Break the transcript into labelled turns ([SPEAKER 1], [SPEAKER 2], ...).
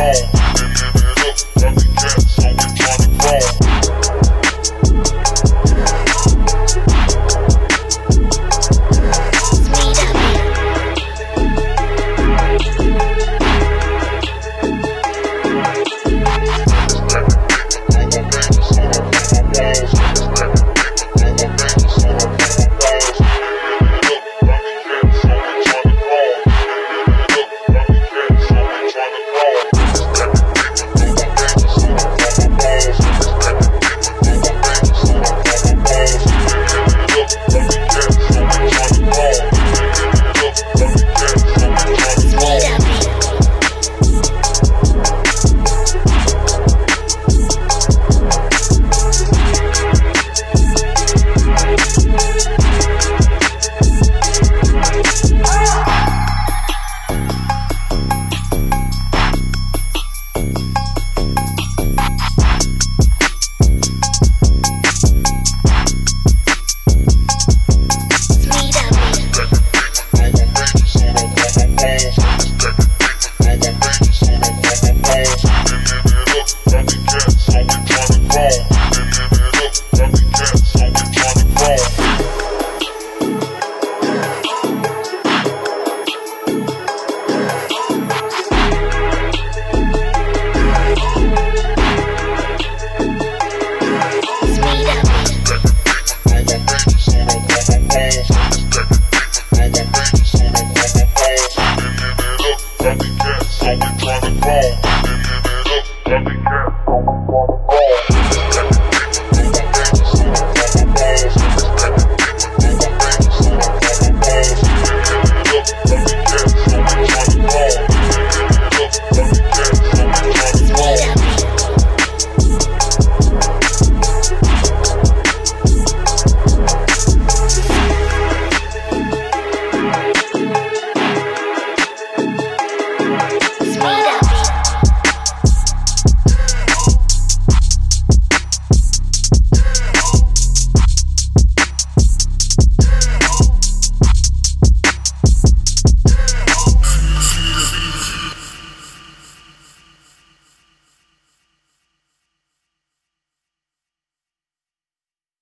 [SPEAKER 1] wrong.